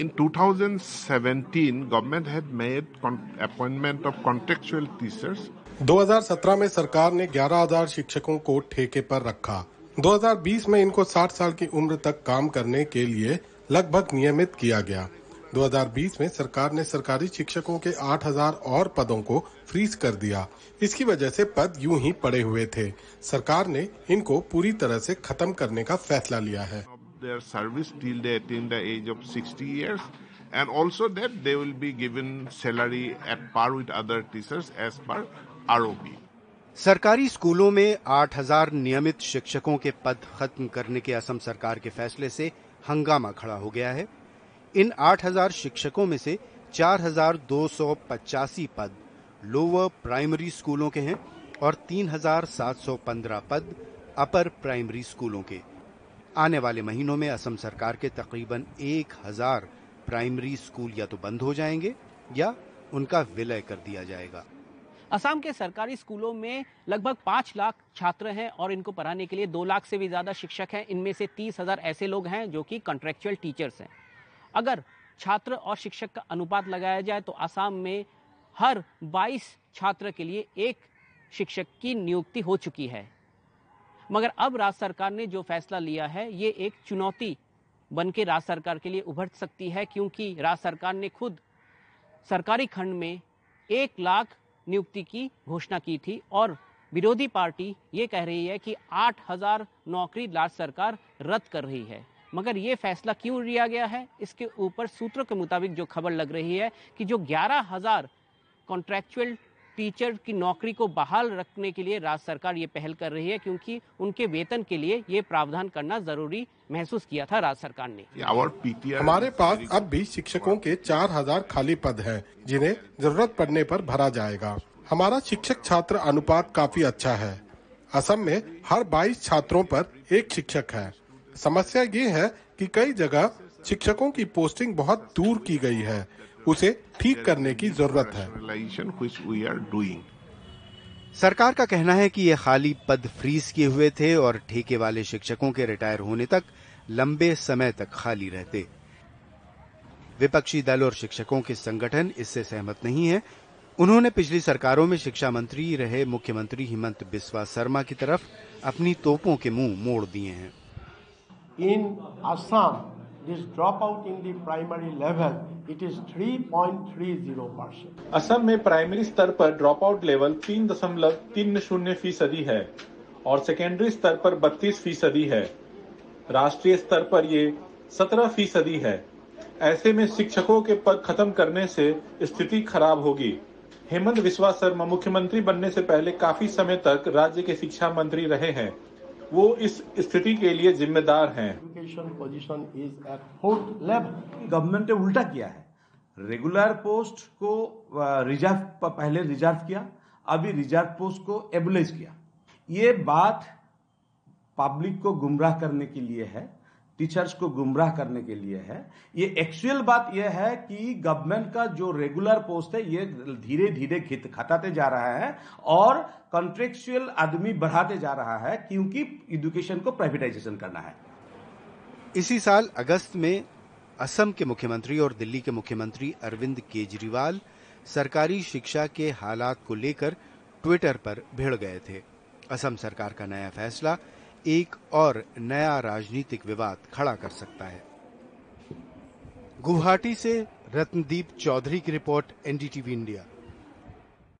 In 2017, government had made appointment of contractual teachers. 2017 में सरकार ने 11,000 शिक्षकों को ठेके पर रखा। 2020 में इनको 60 साल की उम्र तक काम करने के लिए लगभग नियमित किया गया। 2020 में सरकार ने सरकारी शिक्षकों के 8000 और पदों को फ्रीज कर दिया। इसकी वजह से पद यूँ ही पड़े हुए थे। सरकार ने इनको पूरी तरह से खत्म करने का फैसला लिया है। Their service till they attain the age of 60 years and also that they will be given salary at par with other teachers as per ROP. सरकारी स्कूलों में 8000 नियमित शिक्षकों के पद खत्म करने के असम सरकार के फैसले से हंगामा खड़ा हो गया है इन 8000 शिक्षकों में से 4285 पद लोअर प्राइमरी स्कूलों के हैं और 3715 पद अपर प्राइमरी स्कूलों के आने वाले महीनों में असम सरकार के तकरीबन एक हज़ार प्राइमरी स्कूल या तो बंद हो जाएँगे या उनका विलय कर दिया जाएगा। असम के सरकारी स्कूलों में लगभग पाँच लाख छात्र हैं और इनको पढ़ाने के लिए दो लाख से भी ज़्यादा शिक्षक हैं। इनमें से तीस हज़ार ऐसे लोग हैं जो कि कॉन्ट्रेक्चुअल टीचर्स हैं। अगर छात्र और शिक्षक का अनुपात लगाया जाए तो असम में हर 22 छात्र के लिए एक शिक्षक की नियुक्ति हो चुकी है। मगर अब राज्य सरकार ने जो फैसला लिया है, ये एक चुनौती बन के राज्य सरकार के लिए उभर सकती है, क्योंकि राज्य सरकार ने खुद सरकारी खंड में एक लाख नियुक्ति की घोषणा की थी और विरोधी पार्टी ये कह रही है कि 8000 नौकरी राज्य सरकार रद्द कर रही है। मगर ये फैसला क्यों लिया गया है? इसके ऊपर सूत्रों के मुताबिक जो खबर लग रही है कि जो 11000 कॉन्ट्रेक्चुअल टीचर की नौकरी को बहाल रखने के लिए राज्य सरकार ये पहल कर रही है क्योंकि उनके वेतन के लिए ये प्रावधान करना ज़रूरी महसूस किया था राज्य सरकार ने। हमारे पास अब भी शिक्षकों के 4000 खाली पद हैं, जिन्हें ज़रूरत पड़ने पर भरा जाएगा। हमारा शिक्षक छात्र अनुपात काफ़ी अच्छा है। असम में हर 22 छात्रों पर एक शिक्षक है। समस्या ये है कि कई जगह शिक्षकों की पोस्टिंग बहुत दूर की गई है। उसे ठीक करने की ज़रूरत है। सरकार का कहना है कि ये खाली पद फ्रीज किए हुए थे और ठेके वाले शिक्षकों के रिटायर होने तक लंबे समय तक खाली रहते। विपक्षी दल और शिक्षकों के संगठन इससे सहमत नहीं है। उन्होंने पिछली सरकारों में शिक्षा मंत्री रहे मुख्यमंत्री हिमंत बिस्वा शर्मा की तरफ़ अपनी तोपों के मुँह मोड़ दिए हैं। In Assam, this dropout in the primary level, it is 3.30 percent. Assam में प्राइमरी स्तर पर ड्रॉप आउट लेवल तीन दशमलव तीन शून्य फ़ीसदी है और सेकेंडरी स्तर पर बत्तीस फ़ीसदी है। राष्ट्रीय स्तर पर ये सत्रह फ़ीसदी है। ऐसे में शिक्षकों के पद खत्म करने से स्थिति खराब होगी। हेमंत विश्वा शर्मा मुख्यमंत्री बनने से पहले काफ़ी समय तक राज्य के शिक्षा मंत्री रहे हैं। वो इस स्थिति के लिए जिम्मेदार हैं। Position is at fourth level government ने उल्टा किया है। रेगुलर पोस्ट को रिज़र्व पहले रिज़र्व किया, अभी रिज़र्व पोस्ट को एबुलाइज किया। ये बात पब्लिक को गुमराह करने के लिए है टीचर्स को गुमराह करने के लिए है। ये एक्चुअल बात यह है कि गवर्नमेंट का जो रेगुलर पोस्ट है, ये धीरे धीरे खताते जा रहा है और कॉन्ट्रेक्चुअल आदमी बढ़ाते जा रहा है क्योंकि एजुकेशन को प्राइवेटाइजेशन करना है। इसी साल अगस्त में असम के मुख्यमंत्री और दिल्ली के मुख्यमंत्री अरविंद केजरीवाल सरकारी शिक्षा के हालात को लेकर ट्विटर पर भिड़ गए थे। असम सरकार का नया फैसला एक और नया राजनीतिक विवाद खड़ा कर सकता है। गुवाहाटी से रत्नदीप चौधरी की रिपोर्ट, एनडीटीवी इंडिया।